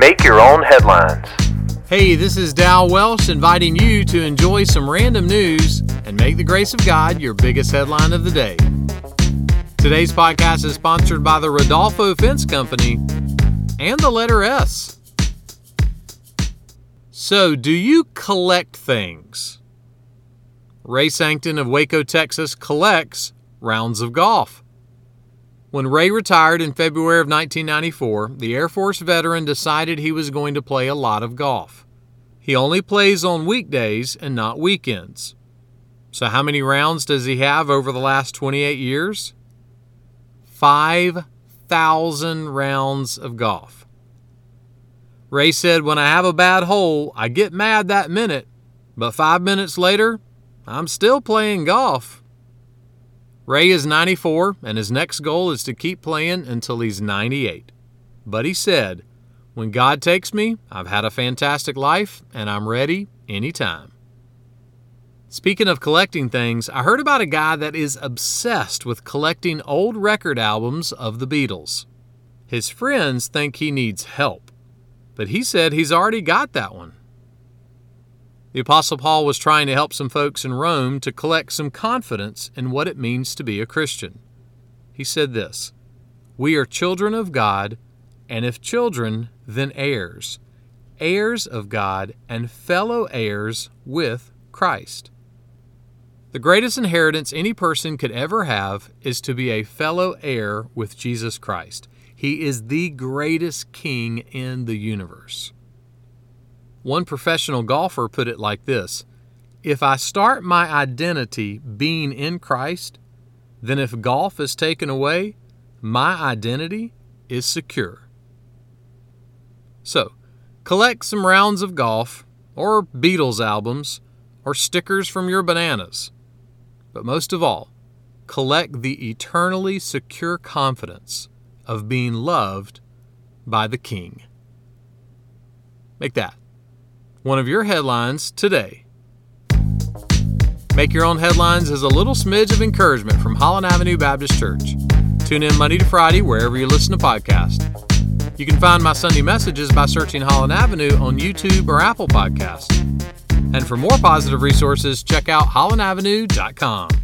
Make your own headlines. Hey, this is Dal Welsh inviting you to enjoy some random news and make the grace of God your biggest headline of the day. Today's podcast is sponsored by the Rodolfo Fence Company and the letter S. So, do you collect things? Ray Sancton of Waco, Texas collects rounds of golf. When Ray retired in February of 1994, the Air Force veteran decided he was going to play a lot of golf. He only plays on weekdays and not weekends. So, how many rounds does he have over the last 28 years? 5,000 rounds of golf. Ray said, When I have a bad hole, I get mad that minute, but five minutes later, I'm still playing golf. Ray is 94, and his next goal is to keep playing until he's 98. But he said, When God takes me, I've had a fantastic life, and I'm ready anytime. Speaking of collecting things, I heard about a guy that is obsessed with collecting old record albums of the Beatles. His friends think he needs help, but he said he's already got that one. The Apostle Paul was trying to help some folks in Rome to collect some confidence in what it means to be a Christian. He said this We are children of God, and if children, then heirs, heirs of God, and fellow heirs with Christ. The greatest inheritance any person could ever have is to be a fellow heir with Jesus Christ. He is the greatest king in the universe. One professional golfer put it like this If I start my identity being in Christ, then if golf is taken away, my identity is secure. So, collect some rounds of golf, or Beatles albums, or stickers from your bananas. But most of all, collect the eternally secure confidence of being loved by the King. Make that one of your headlines today. Make Your Own Headlines is a little smidge of encouragement from Holland Avenue Baptist Church. Tune in Monday to Friday wherever you listen to podcasts. You can find my Sunday messages by searching Holland Avenue on YouTube or Apple Podcasts. And for more positive resources, check out hollandavenue.com.